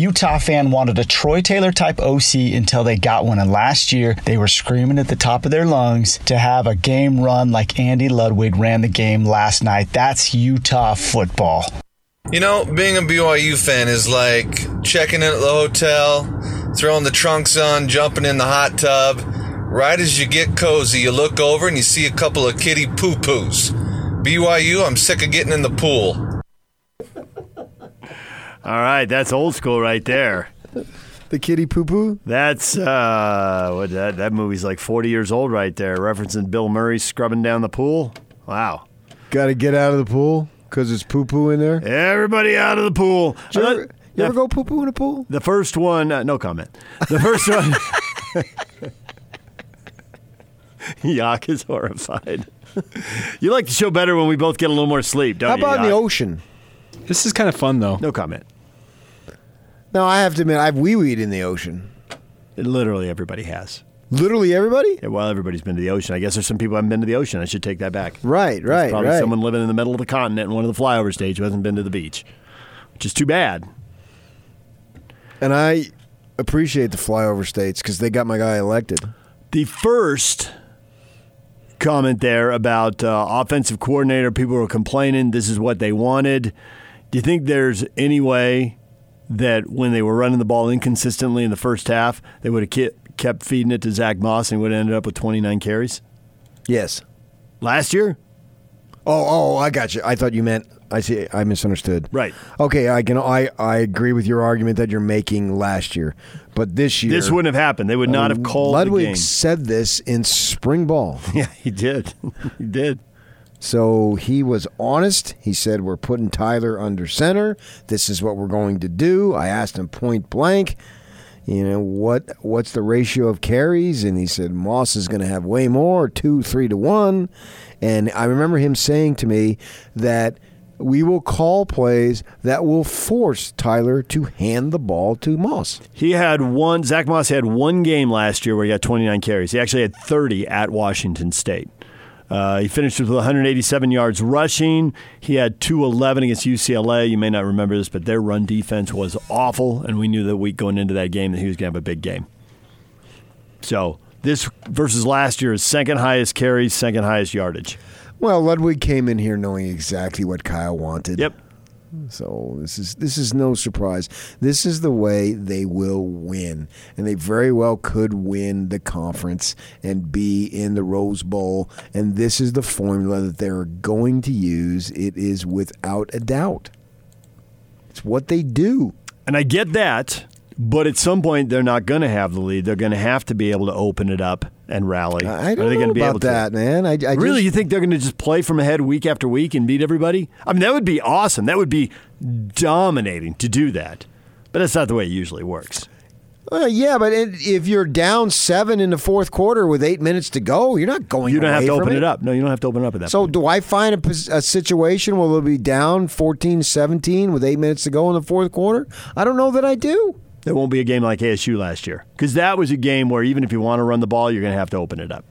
Utah fan wanted a Troy Taylor type OC until they got one, and last year they were screaming at the top of their lungs to have a game run like Andy Ludwig ran the game last night. That's Utah football. You know, being a BYU fan is like checking in at the hotel, throwing the trunks on, jumping in the hot tub. Right as you get cozy, you look over and you see a couple of kitty poo poos. BYU, I'm sick of getting in the pool. All right, that's old school right there. The kitty poo poo? That's uh what that that movie's like 40 years old right there, referencing Bill Murray scrubbing down the pool. Wow. Got to get out of the pool because it's poo poo in there. Everybody out of the pool. You Uh, ever, you ever go poo poo in a pool? The first one, uh, no comment. The first one, Yak is horrified. You like the show better when we both get a little more sleep, don't you? How you? about in the Yak? ocean? This is kind of fun though. No comment. No, I have to admit, I've wee weed in the ocean. Literally everybody has. Literally everybody? Yeah, well, everybody's been to the ocean. I guess there's some people who haven't been to the ocean. I should take that back. Right, There's right, probably right. someone living in the middle of the continent in one of the flyover states who hasn't been to the beach, which is too bad. And I appreciate the flyover states because they got my guy elected. The first comment there about uh, offensive coordinator, people were complaining this is what they wanted. Do you think there's any way that when they were running the ball inconsistently in the first half, they would have kept feeding it to Zach Moss and would have ended up with 29 carries? Yes. Last year? Oh, oh, I got you. I thought you meant. I see. I misunderstood. Right. Okay, I can. I I agree with your argument that you're making last year, but this year This wouldn't have happened. They would not have called Ludwig said this in spring ball. Yeah, he did. he did. So he was honest. He said, We're putting Tyler under center. This is what we're going to do. I asked him point blank, you know, what what's the ratio of carries? And he said, Moss is going to have way more, two, three to one. And I remember him saying to me that we will call plays that will force Tyler to hand the ball to Moss. He had one. Zach Moss had one game last year where he had 29 carries. He actually had 30 at Washington State. Uh, he finished with 187 yards rushing. He had 211 against UCLA. You may not remember this, but their run defense was awful, and we knew that week going into that game that he was going to have a big game. So this versus last year is second highest carries, second highest yardage. Well, Ludwig came in here knowing exactly what Kyle wanted. Yep. So this is this is no surprise. This is the way they will win, and they very well could win the conference and be in the Rose Bowl. And this is the formula that they're going to use. It is without a doubt. It's what they do. And I get that, but at some point they're not going to have the lead. They're going to have to be able to open it up and rally. I Are don't they know be able about to? that, man. I, I really, just- you think they're going to just play from ahead week after week and beat everybody? I mean, that would be awesome. That would be dominating to do that. But that's not the way it usually works. Uh, yeah, but it, if you're down seven in the fourth quarter with eight minutes to go, you're not going. You don't have to open it. up. No, you don't have to open it up at that So point. do I find a, a situation where we'll be down 14-17 with eight minutes to go in the fourth quarter? I don't know that I do. There won't be a game like ASU last year because that was a game where even if you want to run the ball, you're going to have to open it up.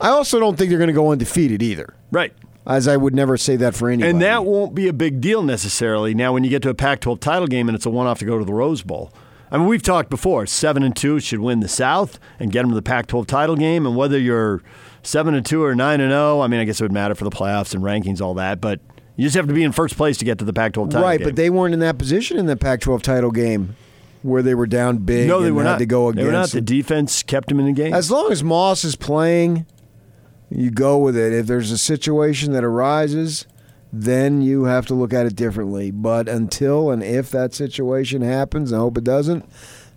I also don't think they're going to go undefeated either. Right. As I would never say that for anybody. And that won't be a big deal necessarily. Now, when you get to a Pac-12 title game and it's a one-off to go to the Rose Bowl, I mean, we've talked before. Seven and two should win the South and get them to the Pac-12 title game. And whether you're seven and two or nine and zero, I mean, I guess it would matter for the playoffs and rankings, all that. But you just have to be in first place to get to the Pac-12 title right, game. Right, but they weren't in that position in the Pac-12 title game where they were down big. no, they and were had not. to go they against. were not. The defense kept them in the game. As long as Moss is playing, you go with it. If there's a situation that arises, then you have to look at it differently. But until and if that situation happens, I hope it doesn't,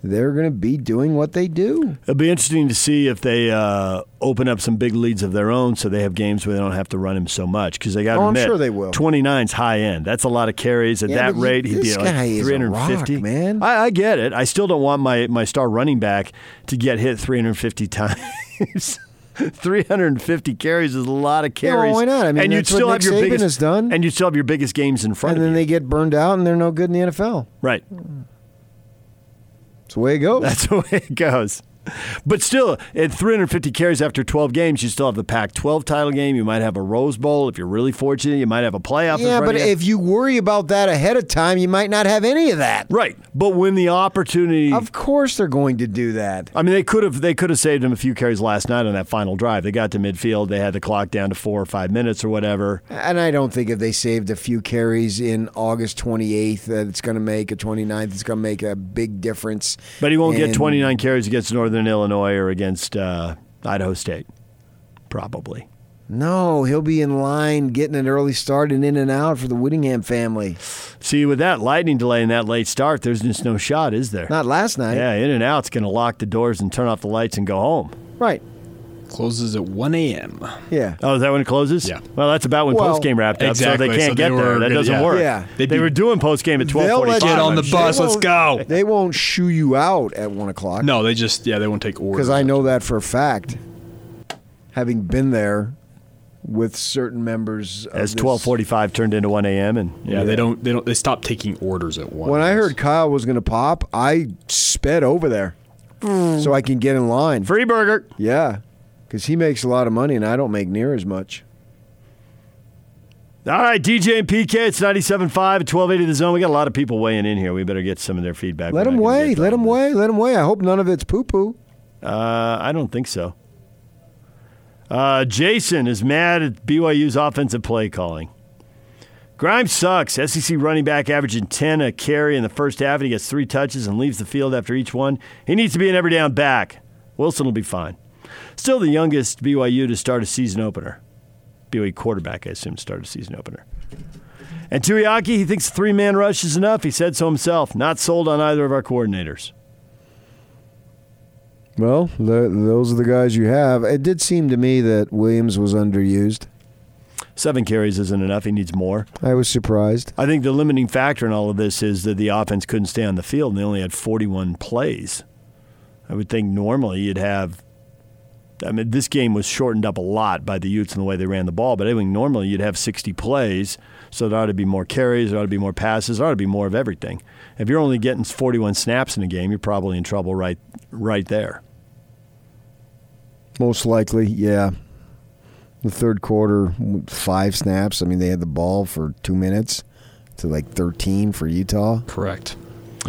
they're going to be doing what they do. It'll be interesting to see if they uh, open up some big leads of their own, so they have games where they don't have to run him so much. Because they got to Oh, I'm sure they will. 29's high end. That's a lot of carries at Yeah, that rate. He'd be like guy is a 350. rock, man. I, I get it. I still don't want my my star running back to get hit 350 times. 350 carries is a lot of Yeah, well, carries. why not? I mean, and what still Nick have your Saban biggest done. and you still have your biggest games in front of you. And then of they get burned out and they're no good in the NFL. right. It's the way it goes. That's the way it goes. But still, at 350 carries after 12 games, you still have the Pac 12 title game. You might have a Rose Bowl. If you're really fortunate, you might have a playoff. Yeah, but you. if you worry about that ahead of time, you might not have any of that. Right. But when the opportunity. Of course, they're going to do that. I mean, they could have they could have saved him a few carries last night on that final drive. They got to midfield. They had the clock down to four or five minutes or whatever. And I don't think if they saved a few carries in August 28th that uh, it's going to make a 29th, it's going to make a big difference. But he won't get 29 carries against Northern Illinois or against uh, Idaho State. Probably. No, he'll be in line getting an early start and in and out for the Whittingham family. See, with that lightning delay and that late start, there's just no shot, is there? Not last night. Yeah, in and out's going to lock the doors and turn off the lights and go home. Right. Closes at 1 a.m. Yeah. Oh, is that when it closes? Yeah. Well, that's about when Well, post game wrapped up, exactly, so they can't so they get there. That gonna- doesn't yeah. work. Yeah. They, They'd be- were doing post game at They'll let 12:45. you Get on the I'm sure. bus. Let's go. They won't shoo you out at 1 o'clock. No, they just yeah they won't take orders. Because I know that for a fact, having been there with certain members. Of As this- 12:45 turned into 1 a.m. and Yeah, they don't they don't they stop taking orders at one. When I heard Kyle was going to pop, I sped over there so I can get in line. free burger. Yeah, because he makes a lot of money and I don't make near as much. All right, DJ and PK, it's 97.5 at 1280 the zone. We got a lot of people weighing in here. We better get some of their feedback. Let We're him not gonna weigh. Let them weigh. Let them weigh. I hope none of it's poo poo. Uh, I don't think so. Uh, Jason is mad at BYU's offensive play calling. Grimes sucks. SEC running back averaging 10 a carry in the first half, and he gets three touches and leaves the field after each one. He needs to be an every down back. Wilson will be fine. Still the youngest BYU to start a season opener. BYU quarterback, I assume, started a season opener. And Tuiaki, he thinks three man rush is enough. He said so himself. Not sold on either of our coordinators. Well, the, those are the guys you have. It did seem to me that Williams was underused. Seven carries isn't enough. He needs more. I was surprised. I think the limiting factor in all of this is that the offense couldn't stay on the field and they only had 41 plays. I would think normally you'd have. I mean, this game was shortened up a lot by the Utes and the way they ran the ball, but I think normally you'd have 60 plays, so there ought to be more carries, there ought to be more passes, there ought to be more of everything. If you're only getting 41 snaps in a game, you're probably in trouble right, right there. Most likely, yeah. The third quarter, five snaps. I mean, they had the ball for two minutes to like 13 for Utah. correct.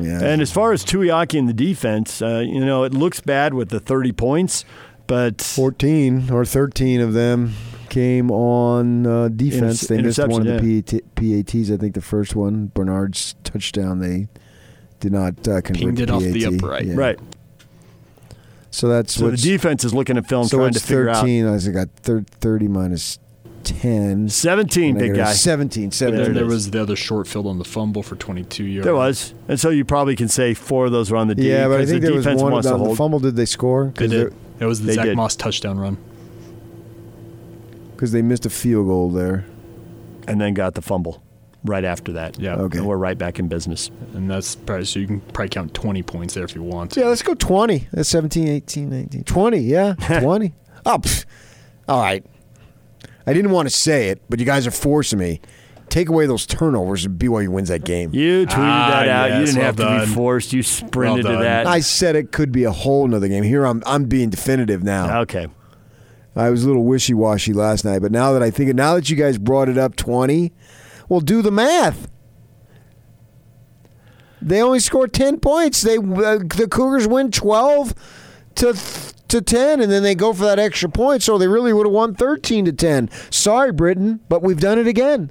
Yeah. And as far as Tuiaki and the defense, uh, you know, it looks bad with the 30 points, but 14 or 13 of them came on uh, defense. Interce- they missed one of the interception, PAT, PATs. I think the first one, Bernard's touchdown, they did not uh, convert Pinged the it off the PAT. upright. Yeah. right. So that's So the defense is looking at film so trying to figure out 13. I was- I got thir- 30 minus 10. 17, big guy. 17. And 17. then it there is. was the other short field on the fumble for 22 yards. There was, and so you probably can say four of those were on the D. yeah, but I 'cause think the there was one on the fumble. Did they score? They Because did. That was the They Zach did. Moss touchdown run. Because they missed a field goal there. and then got the fumble right after that. Yeah. Okay. and we're right back in business. And that's probably so you can probably count 20 points there if you want. Yeah, let's go 20. That's 17, 18, 19. 20, yeah. 20. oh, pff. all right. I didn't want to say it, but you guys are forcing me. Take away those turnovers and BYU wins that game. You tweeted Ah, that out. you didn't well have to be forced. You sprinted Well to that. I said it could be a whole nother game. Here I'm I'm being definitive now. Okay. I was a little wishy washy last night, but now that I think now that you guys brought it up 20, well do the math. They only scored 10 points. They uh, the Cougars win 12 to to 10 and then they go for that extra point, so they really would have won 13 to 10. Sorry Britain, but we've done it again.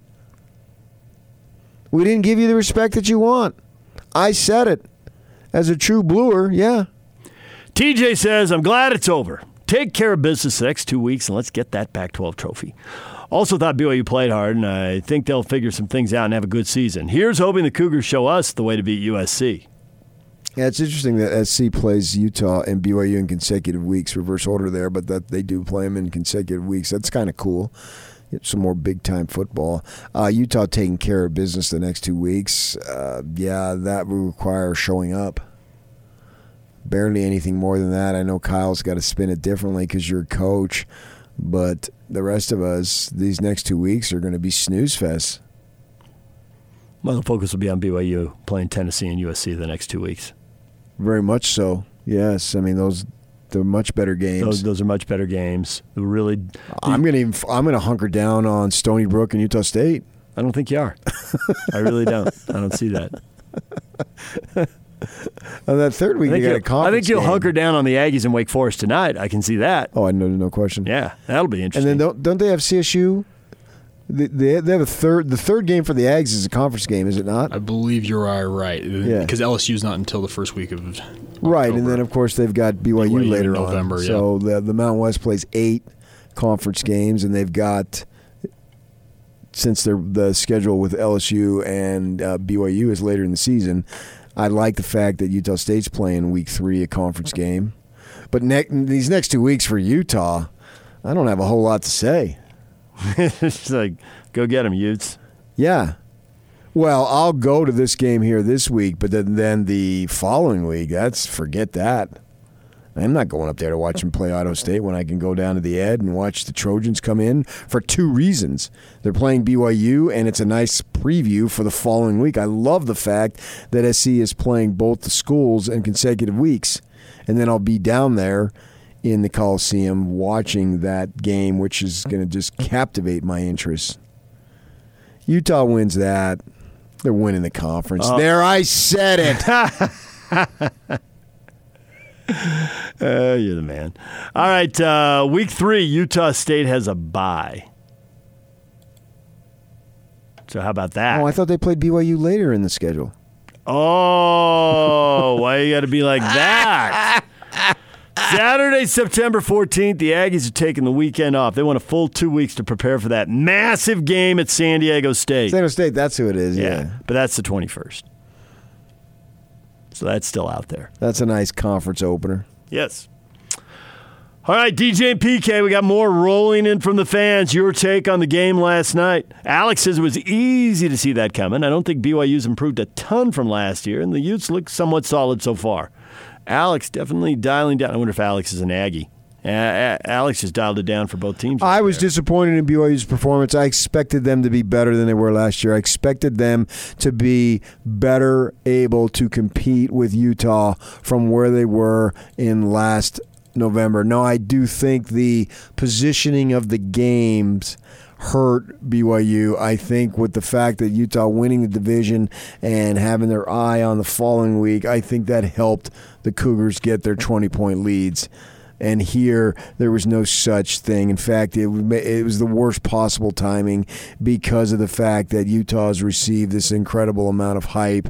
We didn't give you the respect that you want. I said it. As a true bluer, yeah. TJ says, I'm glad it's over. Take care of business the next two weeks and let's get that Pac 12 trophy. Also, thought BYU played hard, and I think they'll figure some things out and have a good season. Here's hoping the Cougars show us the way to beat USC. Yeah, it's interesting that SC plays Utah and BYU in consecutive weeks, reverse order there, but that they do play them in consecutive weeks. That's kind of cool. Some more big time football. Uh, Utah taking care of business the next two weeks. Uh, yeah, that will require showing up. Barely anything more than that. I know Kyle's got to spin it differently because you're a coach, but the rest of us, these next two weeks are going to be snooze fest. Well, the focus will be on BYU playing Tennessee and USC the next two weeks. Very much so. Yes, I mean those They're much better games. Those, those are much better games. Really, I'm gonna even, I'm gonna hunker down on Stony Brook and Utah State. I don't think you are. I really don't. I don't see that. On that third week, I think, you got a you'll, I think you'll game. hunker down on the Aggies and Wake Forest tonight. I can see that. Oh, I know, no question. Yeah, that'll be interesting. And then don't don't they have CSU? They, they have a third. The third game for the Ags is a conference game, is it not? I believe you're right. Yeah. Because LSU's not until the first week of Right, and then of course they've got BYU, BYU in later November, on. yeah. So the the Mountain West plays eight conference games, and they've got since their the schedule with LSU and uh, BYU is later in the season. I like the fact that Utah State's playing Week Three a conference game, but ne- these next two weeks for Utah, I don't have a whole lot to say. it's like, go get them, Utes. Yeah. Well, I'll go to this game here this week, but then, then the following week, that's forget that. I'm not going up there to watch them play Idaho State when I can go down to the Ed and watch the Trojans come in for two reasons. They're playing BYU, and it's a nice preview for the following week. I love the fact that SC is playing both the schools in consecutive weeks, and then I'll be down there in the Coliseum watching that game, which is going to just captivate my interest. Utah wins that. They're winning the conference. there, I said it. Uh, you're the man. All right, uh, week three, Utah State has a bye. So how about that? oh, I thought they played BYU later in the schedule. Oh, why you got to be like that? Saturday, September 14th, the Aggies are taking the weekend off. They want a full two weeks to prepare for that massive game at San Diego State. San Diego State, that's who it is. Yeah. yeah, but that's the 21st. So that's still out there. That's a nice conference opener. Yes. All right, DJ and PK, we got more rolling in from the fans. Your take on the game last night. Alex says it was easy to see that coming. I don't think BYU's improved a ton from last year, and the Utes look somewhat solid so far. Alex definitely dialing down. I wonder if Alex is an Aggie. Alex just dialed it down for both teams. I was disappointed in BYU's performance. I expected them to be better than they were last year. I expected them to be better able to compete with Utah from where they were in last November. No, I do think the positioning of the games hurt BYU. I think with the fact that Utah winning the division and having their eye on the following week, I think that helped the Cougars get their 20 point leads. And here, there was no such thing. In fact, it, it was the worst possible timing because of the fact that Utah has received this incredible amount of hype,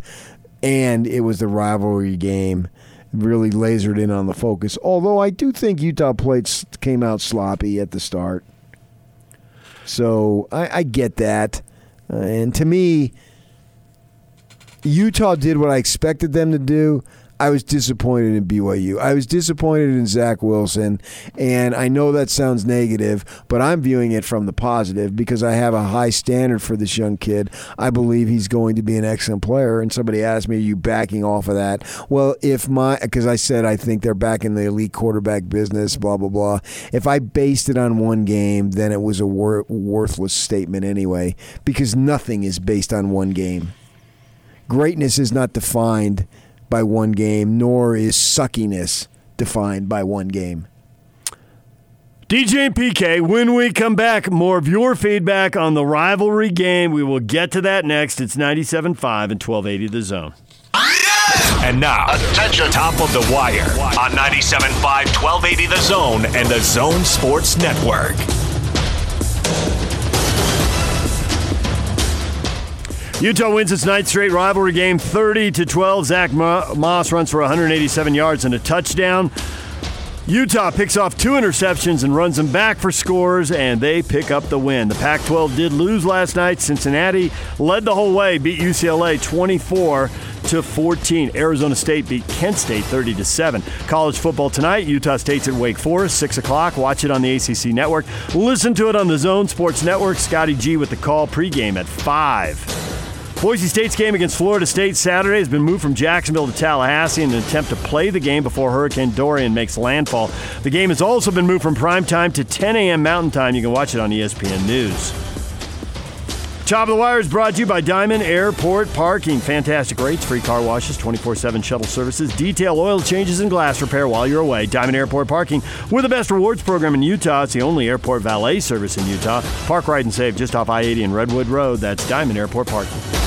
and it was the rivalry game. Really lasered in on the focus. Although I do think Utah played came out sloppy at the start. So I, I get that. Uh, and to me, Utah did what I expected them to do. I was disappointed in BYU. I was disappointed in Zach Wilson. And I know that sounds negative, but I'm viewing it from the positive because I have a high standard for this young kid. I believe he's going to be an excellent player. And somebody asked me, Are you backing off of that? Well, if my, because I said I think they're back in the elite quarterback business, blah, blah, blah. If I based it on one game, then it was a wor- worthless statement anyway because nothing is based on one game. Greatness is not defined by one game, nor is suckiness defined by one game. DJ and PK, when we come back, more of your feedback on the rivalry game. We will get to that next. It's 97.5 and 1280 The Zone. And now, Attention. top of the wire on 97.5, 1280 The Zone and the Zone Sports Network. Utah wins its ninth straight rivalry game, 30 to 12. Zach Mo- Moss runs for 187 yards and a touchdown. Utah picks off two interceptions and runs them back for scores, and they pick up the win. The Pac 12 did lose last night. Cincinnati led the whole way, beat UCLA 24 to 14. Arizona State beat Kent State 30 to 7. College football tonight, Utah State's at Wake Forest, 6 o'clock. Watch it on the ACC network. Listen to it on the Zone Sports Network. Scotty G with the call pregame at 5. Boise State's game against Florida State Saturday has been moved from Jacksonville to Tallahassee in an attempt to play the game before Hurricane Dorian makes landfall. The game has also been moved from prime time to 10 a.m. Mountain Time. You can watch it on ESPN News. Top of the Wire is brought to you by Diamond Airport Parking. Fantastic rates, free car washes, 24 7 shuttle services, detail oil changes, and glass repair while you're away. Diamond Airport Parking. We're the best rewards program in Utah. It's the only airport valet service in Utah. Park, ride, and save just off I 80 and Redwood Road. That's Diamond Airport Parking.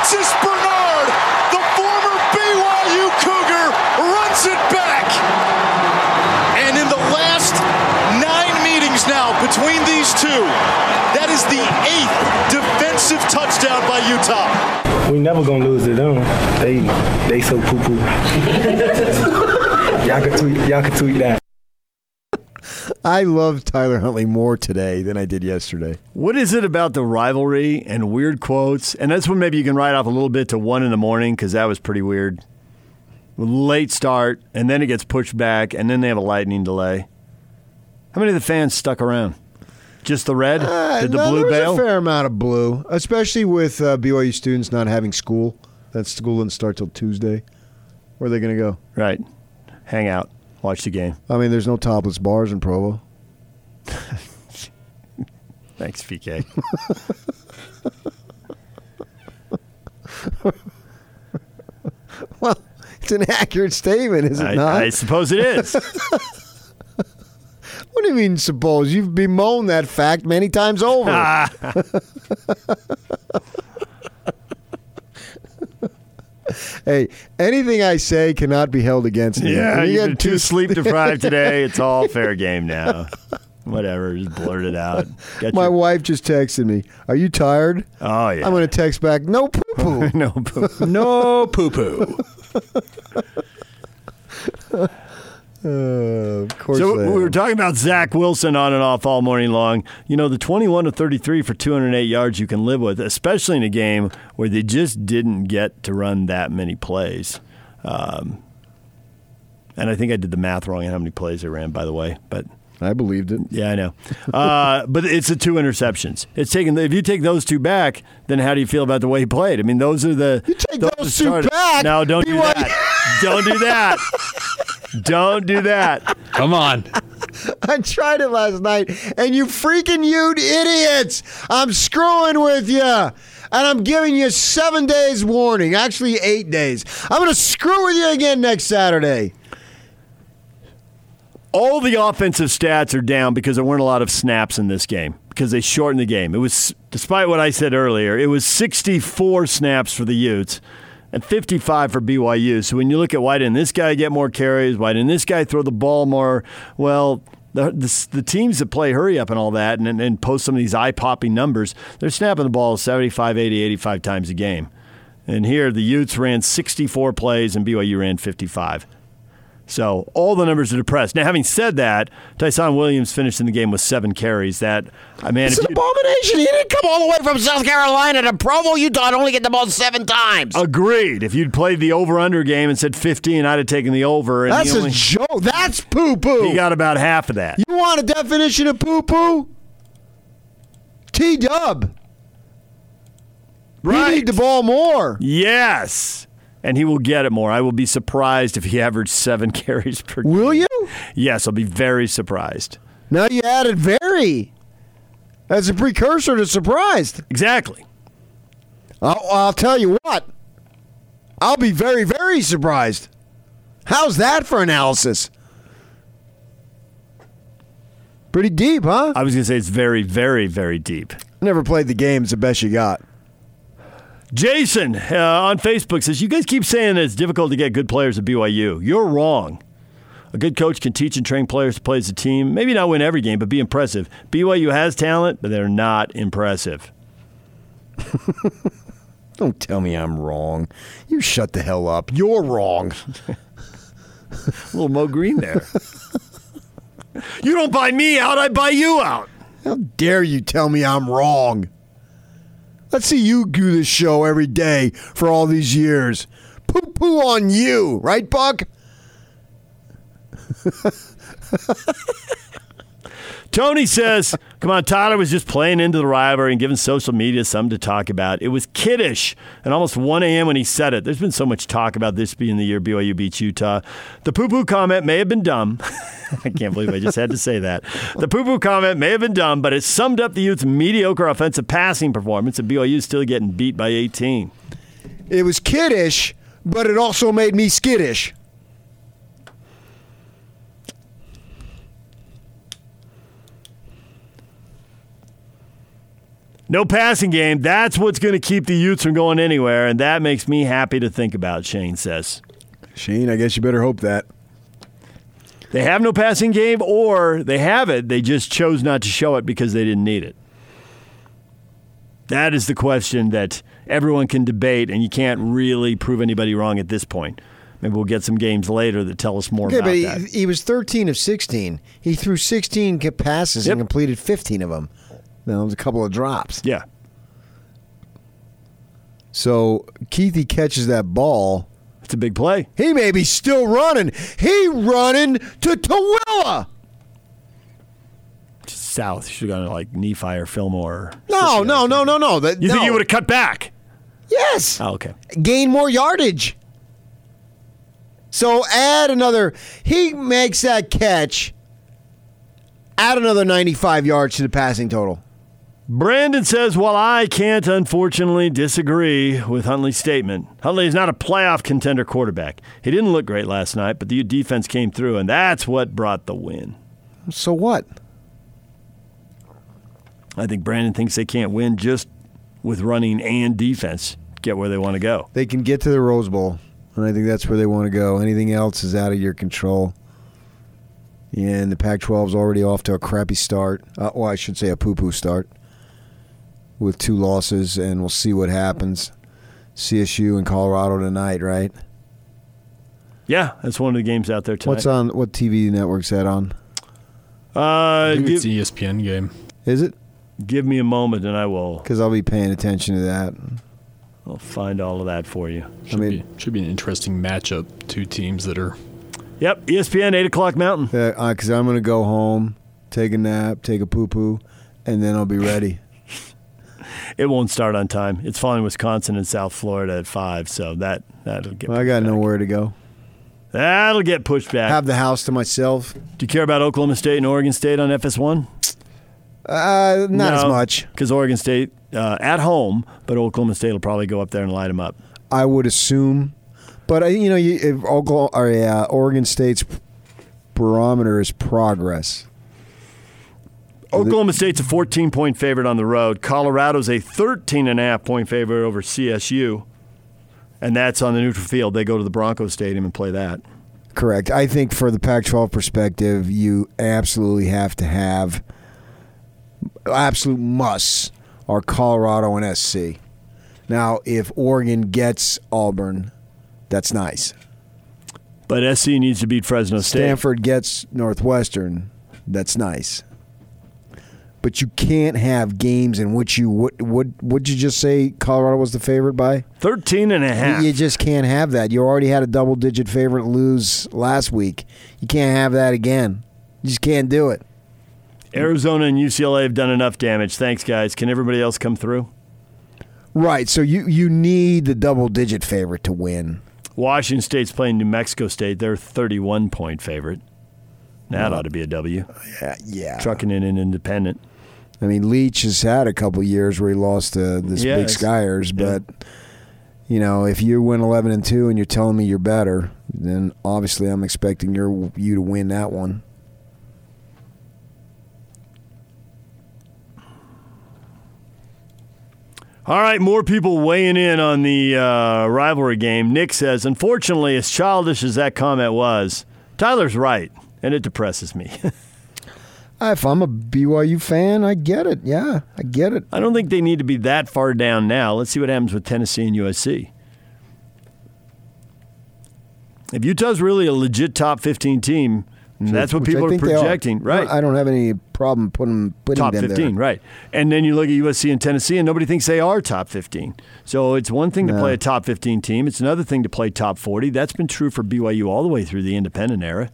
Francis Bernard, the former BYU Cougar, runs it back. And in the last nine meetings now between these two, that is the eighth defensive touchdown by Utah. We never gonna lose to them. They they so poo poo. y'all can tweet y'all can tweet that. I love Tyler Huntley more today than I did yesterday. What is it about the rivalry and weird quotes? And that's when maybe you can write off a little bit to one in the morning because that was pretty weird. Late start, and then it gets pushed back, and then they have a lightning delay. How many of the fans stuck around? Just the red? Uh, Did the no, blue there bail? a fair amount of blue, especially with uh, BYU students not having school. That school didn't start till Tuesday. Where are they going to go? right. Hang out, watch the game. I mean, there's no topless bars in Provo. Thanks, PK. Well, it's an accurate statement, is it I, not? I suppose it is. What do you mean, suppose? You've bemoaned that fact many times over. Ah. hey, anything I say cannot be held against me. yeah, When you you've get been too sleep deprived today. It's all fair game now. Whatever, just blurt it out. Get My your- wife just texted me. Are you tired? oh yeah. I'm going to text back. No poo poo. no poo. No poo poo. Uh, of course. So we were talking about Zach Wilson on and off all morning long. You know, the 21 to 33 for 208 yards you can live with, especially in a game where they just didn't get to run that many plays. Um, and I think I did the math wrong on how many plays they ran, by the way. But I believed it. yeah, I know. Uh, but it's the two interceptions. It's taken. If you take those two back, then how do you feel about the way he played? I mean, those are the. You take those those two started- back, No, don't do that. don't do that. Don't do that. Come on. I tried it last night, and you freaking you idiots! I'm screwing with you, and I'm giving you seven days warning. Actually, eight days. I'm going to screw with you again next Saturday. all the offensive stats are down because there weren't a lot of snaps in this game because they shortened the game. It was, despite what I said earlier, it was 64 snaps for the Utes and 55 for BYU. So when you look at why didn't this guy get more carries? Why didn't this guy throw the ball more? Well, the, the, the teams that play hurry up and all that and, and, post some of these eye popping numbers, they're snapping the ball 75, 80, 85 times a game. And here the Utes ran 64 plays and BYU ran 55. So all the numbers are depressed. Now, having said that, Ty'Son Williams finished in the game with seven carries. That uh, I mean, It's an abomination. He didn't come all the way from South Carolina to Provo, Utah, and only get the ball seven times. agreed. If you'd played the over/under game and said 15, I'd have taken the over. And That's he a only, joke. That's poo poo. he got about half of that. You want a definition of poo poo? T Dub. Right. You need the ball more. Yes. And he will get it more. I will be surprised if he averaged seven carries per game. Will you? Yes, I'll be very surprised. Now you added very as a precursor to surprised. Exactly. I'll, I'll tell you what. I'll be very, very surprised. How's that for analysis? Pretty deep, huh? I was going to say it's very, very, very deep. Never played the game. It's the best you got. Jason uh, on Facebook says, You guys keep saying that it's difficult to get good players at BYU. You're wrong. A good coach can teach and train players to play as a team. Maybe not win every game, but be impressive. BYU has talent, but they're not impressive. Don't tell me I'm wrong. You shut the hell up. You're wrong. little Moe Greene there. you don't buy me out, I buy you out. How dare you tell me I'm wrong? Let's see you do this show every day for all these years. Poo poo on you, right, Buck? Tony says, Come on, Tyler was just playing into the rivalry and giving social media something to talk about. It was kiddish and almost 1 a.m. when he said it. There's been so much talk about this being the year BYU beats Utah. The poo poo comment may have been dumb. I can't believe I just had to say that. The poo poo comment may have been dumb, but it summed up the Utes' mediocre offensive passing performance, and BYU still getting beat by 18. It was kiddish, but it also made me skittish. No passing game. That's what's going to keep the Utes from going anywhere, and that makes me happy to think about, Shane says. Shane, I guess you better hope that. They have no passing game, or they have it, they just chose not to show it because they didn't need it. That is the question that everyone can debate, and you can't really prove anybody wrong at this point. Maybe we'll get some games later that tell us more Okay, about but he, that. he was 13 of 16. He threw 16 passes Yep. and completed 15 of them. There was a couple of drops. Yeah. So Kuithe catches that ball. It's a big play. He may be still running. He running to Tooele. South. Should have gone to like Nephi or Fillmore. No, no, no, no, no. That, You think no. he would have cut back? Yes. Oh, okay. Gain more yardage. So add another. He makes that catch. Add another 95 yards to the passing total. Brandon says, Well, I can't unfortunately disagree with Huntley's statement. Huntley is not a playoff contender quarterback. He didn't look great last night, but the defense came through, and that's what brought the win. So what? I think Brandon thinks they can't win just with running and defense, get where they want to go. They can get to the Rose Bowl, and I think that's where they want to go. Anything else is out of your control. And the Pac 12 is already off to a crappy start. Uh, well, I should say a poo poo start with two losses, and we'll see what happens. CSU and Colorado tonight, right? Yeah, that's one of the games out there tonight. What's on? What TV network's that on? Uh, I think it's give, the ESPN game. Is it? give me a moment, and I will Because I'll be paying attention to that. I'll find all of that for you. Should, mean- be, should be an interesting matchup. Two teams that are Yep, ESPN, 8 o'clock Mountain. Because I'm going to go home, take a nap, take a poo poo, and then I'll be ready. It won't start on time. It's following Wisconsin and South Florida at 5, so that, that'll get Well, I got back. nowhere to go. That'll get pushed back. Have the house to myself. Do you care about Oklahoma State and Oregon State on FS1? Uh, not as much. Because Oregon State uh, at home, but Oklahoma State will probably go up there and light them up. I would assume, but uh, you know, you, if Oklahoma or uh, Oregon State's barometer is progress. Oklahoma State's a 14 point favorite on the road. Colorado's a 13 and a half point favorite over CSU. And that's on the neutral field. They go to the Broncos Stadium and play that. Correct. I think for the Pac-12 perspective, you absolutely have to have absolute musts are Colorado and SC. Now, if Oregon gets Auburn, that's nice. But SC needs to beat Fresno State. Stanford gets Northwestern, that's nice. But you can't have games in which you would would would you just say Colorado was the favorite by? 13 and a half. You, you just can't have that. You already had a double digit favorite lose last week. You can't have that again. You just can't do it. Arizona and UCLA have done enough damage. Thanks, guys. Can everybody else come through? Right. So you you need the double digit favorite to win. Washington State's playing New Mexico State. They're 31 point favorite. That ought to be a W. Yeah. Yeah. Trucking in an independent. I mean, Leach has had a couple years where he lost to this Yeah, big Skyers, yeah. but you know, if you win eleven and two and you're telling me you're better, then obviously I'm expecting your you to win that one. All right, more people weighing in on the uh, rivalry game. Nick says, unfortunately, as childish as that comment was, Tyler's right, and it depresses me. If I'm a BYU fan, I get it. Yeah, I get it. I don't think they need to be that far down now. Let's see what happens with Tennessee and USC. If Utah's really a legit top 15 team, that's what people are projecting, right? I don't have any problem putting putting top them 15, there. right. And then you look at USC and Tennessee, and nobody thinks they are top 15. So it's one thing to play a top 15 team, it's another thing to play top 40. That's been true for BYU all the way through the independent era.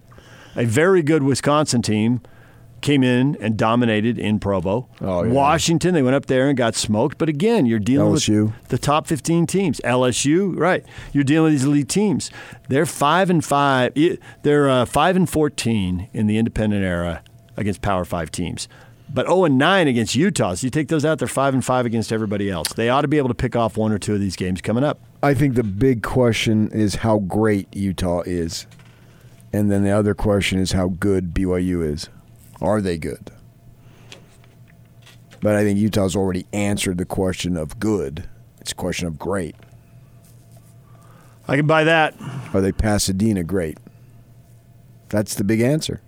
A very good Wisconsin team came in and dominated in Provo. Oh, yeah. Washington, they went up there and got smoked. But again, you're dealing LSU. with the top 15 teams. LSU, right? You're dealing with these elite teams. They're five and five. They're uh, five and 14 in the independent era against Power Five teams. But 0 and 9 against Utah. So you take those out, they're 5 and 5 against everybody else. They ought to be able to pick off one or two of these games coming up. I think the big question is how great Utah is, and then the other question is how good BYU is. Are they good? But I think Utah's already answered the question of good. It's a question of great. I can buy that. Are they Pasadena great? That's the big answer.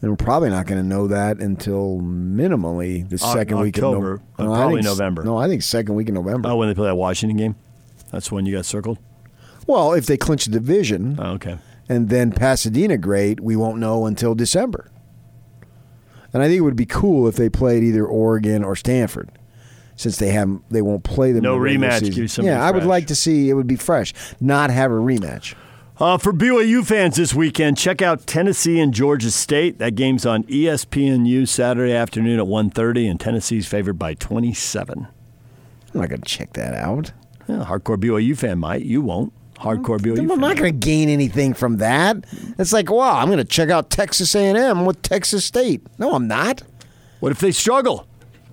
And we're probably not going to know that until minimally the Oc- second week of October, no- but no, probably November. No, I think second week in November. Oh, when they play that Washington game? That's when you got circled? Well, if they clinch the division, Oh, okay. and then Pasadena great, we won't know until December. And I think it would be cool if they played either Oregon or Stanford, since they haven't, they won't play them. No the rematch, season. give you something Yeah, I would like to see it would be fresh, not have a rematch. Uh, for BYU fans this weekend, check out Tennessee and Georgia State. That game's on ESPNU Saturday afternoon at 1.30, and Tennessee's favored by 27. I'm not going to check that out. Yeah, hardcore BYU fan might. You won't. Hardcore BYU I'm not going to gain anything from that. It's like, wow, I'm going to check out Texas A&M with Texas State. No, I'm not. What if they struggle?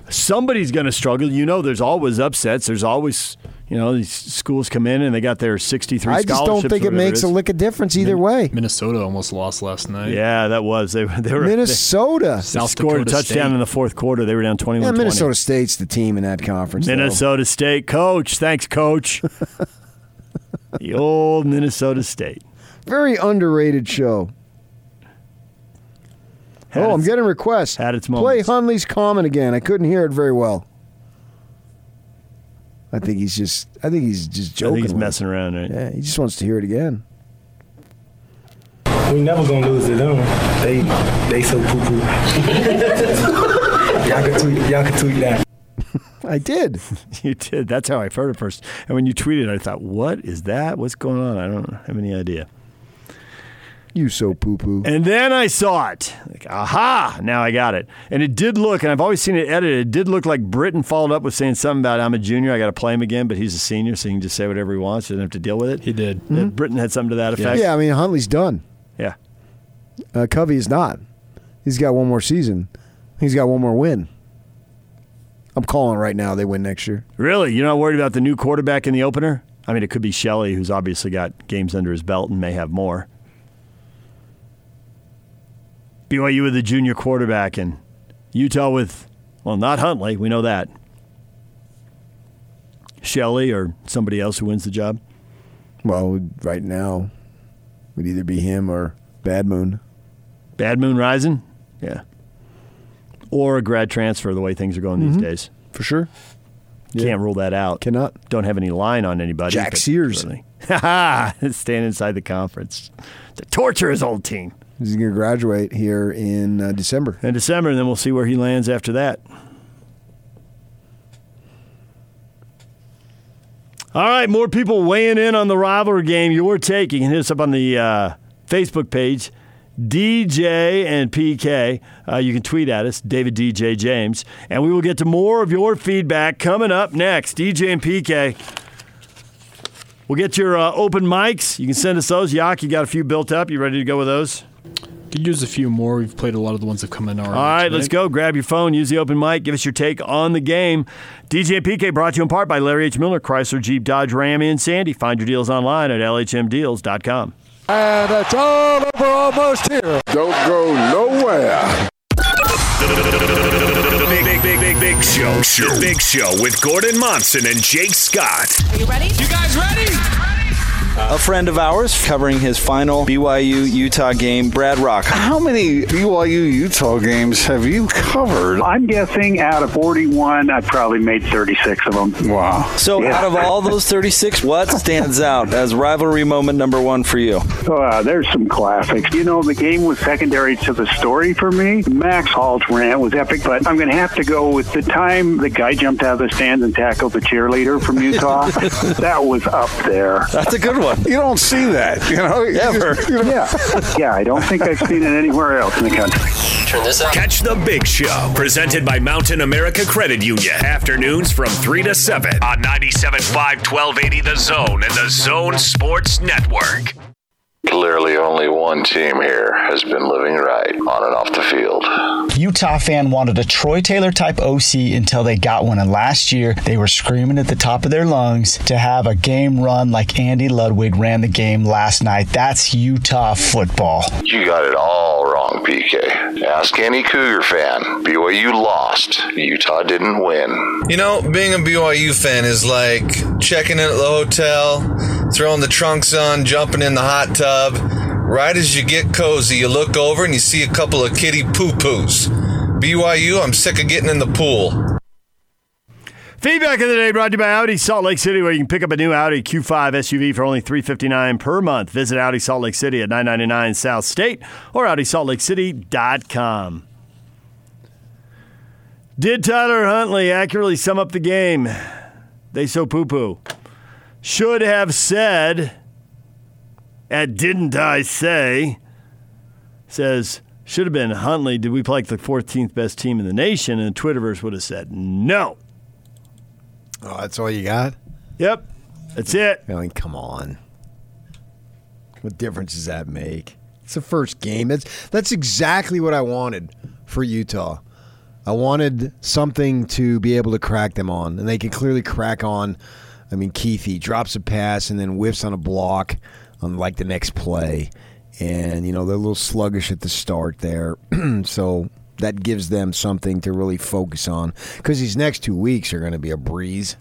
Somebody's going to struggle. You know, there's always upsets. There's always, you know, these schools come in and they got their 63 I just don't think it makes is. a lick of difference either way. Minnesota almost lost last night. Yeah, that was. They, they were Minnesota. They South scored Dakota a touchdown State. in the fourth quarter. They were down 21 Yeah, Minnesota State's the team in that conference. though. Minnesota State coach. Thanks, coach. the old Minnesota State. Very underrated show. Had oh, I'm getting requests. had its Play moments. Huntley's comment again. I couldn't hear it very well. I think he's just. I think he's just I joking. think he's with messing around, right? Yeah, he just wants to hear it again. We never gonna lose to them. They they so poo poo. y'all can tweet y'all can tweet that. I did. You did. That's how I heard it first. And when you tweeted, I thought, "What is that? What's going on? I don't have any idea." You so poo poo. And then I saw it. Like, aha! Now I got it. And it did look, and I've always seen it edited. It did look like Britain followed up with saying something about I'm a junior. I got to play him again, but he's a senior, so he can just say whatever he wants. He doesn't have to deal with it. He did. That Britain had something to that effect. Yeah, I mean Huntley's done. Yeah. Uh, Covey is not. He's got one more season. He's got one more win. I'm calling right now. They win next year. Really? You're not worried about the new quarterback in the opener? I mean, it could be Shelley, who's obviously got games under his belt and may have more. BYU with the junior quarterback and Utah with, well, not Huntley. We know that. Shelley or somebody else who wins the job. Well, right now, would either be him or Bad Moon. Bad Moon Rising? Yeah. Or a grad transfer, the way things are going these days. For sure. Can't rule that out. Cannot. Don't have any line on anybody. Jack Sears. Ha Stand inside the conference. To torture his old team. He's going to graduate here in uh, December. in December, and then we'll see where he lands after that. All right, more people weighing in on the rivalry game. Your take. You can hit us up on the uh, Facebook page, DJ and PK. Uh, you can tweet at us, David DJ James, and we will get to more of your feedback coming up next. DJ and PK. We'll get your uh, open mics. You can send us those. Yak, you got a few built up. You ready to go with those? Could use a few more. We've played a lot of the ones that come in already. All right, tonight. let's go. Grab your phone, use the open mic, give us your take on the game. DJ and PK brought to you in part by Larry H. Miller, Chrysler, Jeep, Dodge, Ram, and Sandy. Find your deals online at lhmdeals.com. And it's all over almost here. Don't go nowhere. The big, big, big, big, big show. The big show with Gordon Monson and Jake Scott. Are you ready? You guys ready? A friend of ours covering his final BYU Utah game, Brad Rock. How many BYU Utah games have you covered? I'm guessing out of 41, I've probably made 36 of them. Wow. So, Yeah. out of all those 36, what stands out as rivalry moment number one for you? Uh, there's some classics. You know, the game was secondary to the story for me. Max Hall's rant was epic, but I'm going to have to go with the time the guy jumped out of the stands and tackled the cheerleader from Utah. that was up there. That's a good one. You don't see that, you know? Ever. Yeah. Yeah, I don't think I've seen it anywhere else in the country. Turn this up. Catch the Big Show, presented by Mountain America Credit Union. Afternoons from 3 to 7 on 97.5 1280 The Zone and The Zone Sports Network. Clearly, only one team here has been living right on and off the field. Utah fan wanted a Troy Taylor type OC until they got one, and last year they were screaming at the top of their lungs to have a game run like Andy Ludwig ran the game last night. That's Utah football. You got it all wrong, PK. Ask any Cougar fan. BYU lost. Utah didn't win. You know, being a BYU fan is like checking in at the hotel, throwing the trunks on, jumping in the hot tub. Right as you get cozy, you look over and you see a couple of kitty poo poos. BYU, I'm sick of getting in the pool. Feedback of the day brought to you by Audi Salt Lake City, where you can pick up a new Audi Q5 SUV for only 359 per month. Visit Audi Salt Lake City at 999 South State or AudiSaltLakeCity.com. Did Tyler Huntley accurately sum up the game? They so poo poo. Should have said, and didn't I say, says, should have been Huntley. Did we play like the 14th best team in the nation? And the Twitterverse would have said no. Oh, that's all you got? Yep. That's it. I mean, come on. What difference does that make? It's the first game. That's that's exactly what I wanted for Utah. I wanted something to be able to crack them on, and they can clearly crack on. I mean, Kuithe drops a pass and then whiffs on a block on like the next play, and you know they're a little sluggish at the start there, so that gives them something to really focus on because these next two weeks are going to be a breeze.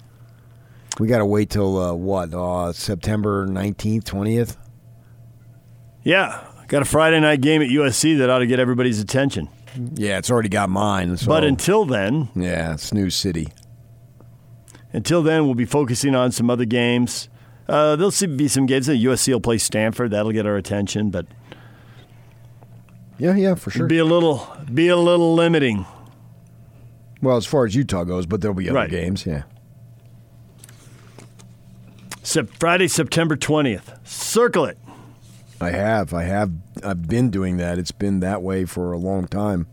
We got to wait till uh, what uh, September nineteenth, twentieth. Yeah. Got a Friday night game at USC that ought to get everybody's attention. Yeah, it's already got mine. So. But until then, yeah, Snooze City. Until then, we'll be focusing on some other games. Uh, there'll see- be some games. USC will play Stanford. That'll get our attention, but Yeah, yeah, for sure. be a little be a little limiting. Well, as far as Utah goes, but there'll be other Right. games. Yeah. Sep- Friday, September twentieth. Circle it. I have. I have. I've been doing that. It's been that way for a long time.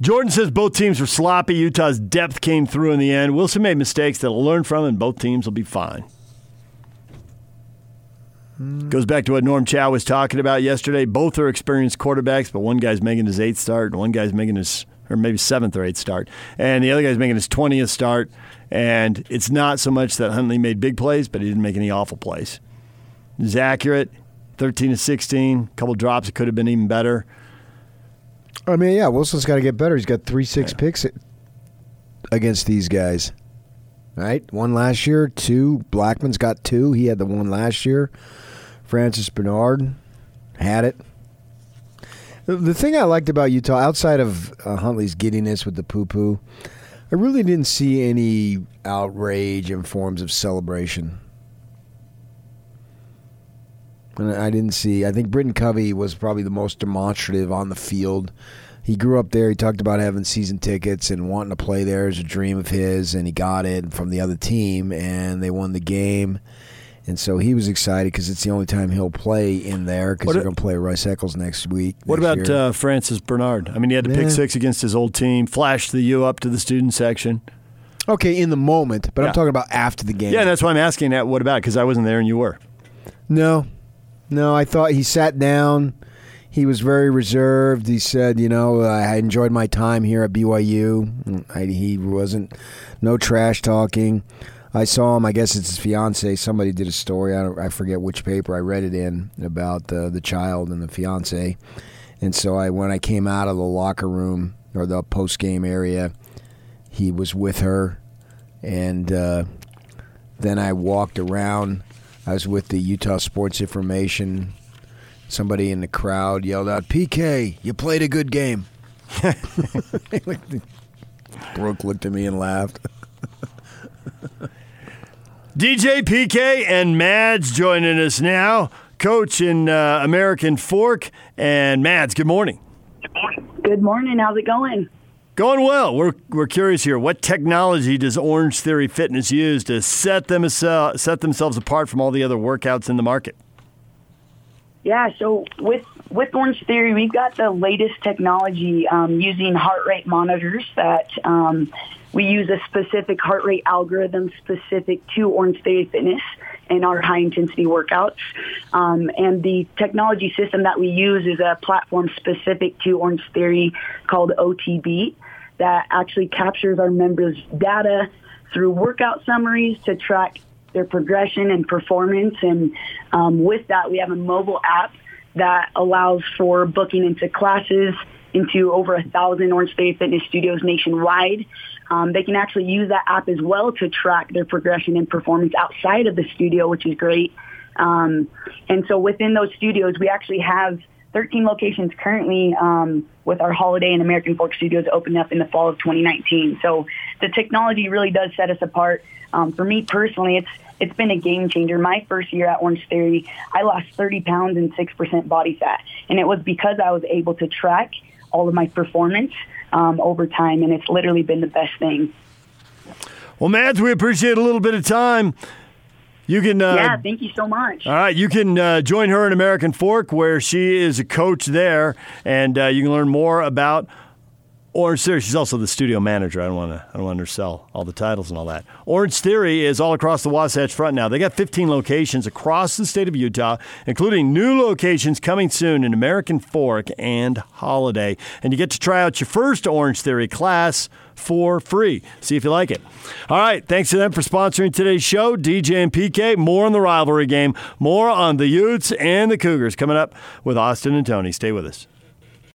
Jordan says both teams were sloppy. Utah's depth came through in the end. Wilson made mistakes that he'll learn from, and both teams will be fine. Goes back to what Norm Chow was talking about yesterday. Both are experienced quarterbacks, but one guy's making his eighth start, and one guy's making his, or maybe seventh or eighth start, and the other guy's making his 20th start. And it's not so much that Huntley made big plays, but he didn't make any awful plays. He's accurate, 13 to 16, a couple drops It could have been even better. I mean, yeah, Wilson's got to get better. He's got three six picks against these guys. Right, one last year, two. Blackmon's got two. He had the one last year. Francis Bernard had it. The- The thing I liked about Utah, outside of uh, Huntley's giddiness with the poo poo, I really didn't see any outrage and forms of celebration. And I didn't see. I think Britain Covey was probably the most demonstrative on the field. He grew up there. He talked about having season tickets and wanting to play there as a dream of his, and he got it from the other team, and they won the game. And so he was excited because it's the only time he'll play in there because they're going to play Rice Eccles next week. What next about uh, Francis Bernard? I mean, he had to pick six against his old team, flashed the U up to the student section. Okay, in the moment, but Yeah. I'm talking about after the game. Yeah, that's why I'm asking that. What about? Because I wasn't there and you were. No, no. I thought he sat down. He was very reserved. He said, "You know, I enjoyed my time here at BYU." I, he wasn't no trash talking. I saw him. I guess it's his fiance. Somebody did a story. I, I forget which paper I read it in about uh, the child and the fiance. And so I, when I came out of the locker room or the post game area, he was with her, and uh, then I walked around I was with the Utah Sports Information. Somebody in the crowd yelled out, "PK, you played a good game." Brooke looked at me and laughed. DJ PK and Mads joining us now. Coach in uh, American Fork. And Mads, good morning. Good morning. How's it going? Going well. We're, we're curious here. What technology does Orange Theory Fitness use to set, them, set themselves apart from all the other workouts in the market? Yeah, so with with Orange Theory, we've got the latest technology um, using heart rate monitors that um, we use a specific heart rate algorithm specific to Orange Theory Fitness and our high intensity workouts. Um, and the technology system that we use is a platform specific to Orange Theory called OTB that actually captures our members' data through workout summaries to track their progression and performance. And um, with that, we have a mobile app that allows for booking into classes into over a thousand Orange Theory Fitness studios nationwide. Um, they can actually use that app as well to track their progression and performance outside of the studio, which is great. Um, and so within those studios, we actually have 13 locations currently um, with our Holladay and American Fork studios opening up in the fall of 2019. So the technology really does set us apart. Um, for me personally, it's it's been a game changer. My first year at Orange Theory, I lost 30 pounds and 6% body fat. And it was because I was able to track all of my performance um, over time, and it's literally been the best thing. Well, Mads, we appreciate a little bit of time. You can. Uh, yeah, thank you so much. All right, you can uh, join her in American Fork, where she is a coach there, and uh, you can learn more about Orange Theory. She's also the studio manager. I don't want to. I don't want to undersell all the titles and all that. Orange Theory is all across the Wasatch Front now. They got 15 locations across the state of Utah, including new locations coming soon in American Fork and Holladay. And you get to try out your first Orange Theory class for free. See if you like it. All right. Thanks to them for sponsoring today's show. DJ and PK. More on the rivalry game. More on the Utes and the Cougars coming up with Austin and Tony. Stay with us.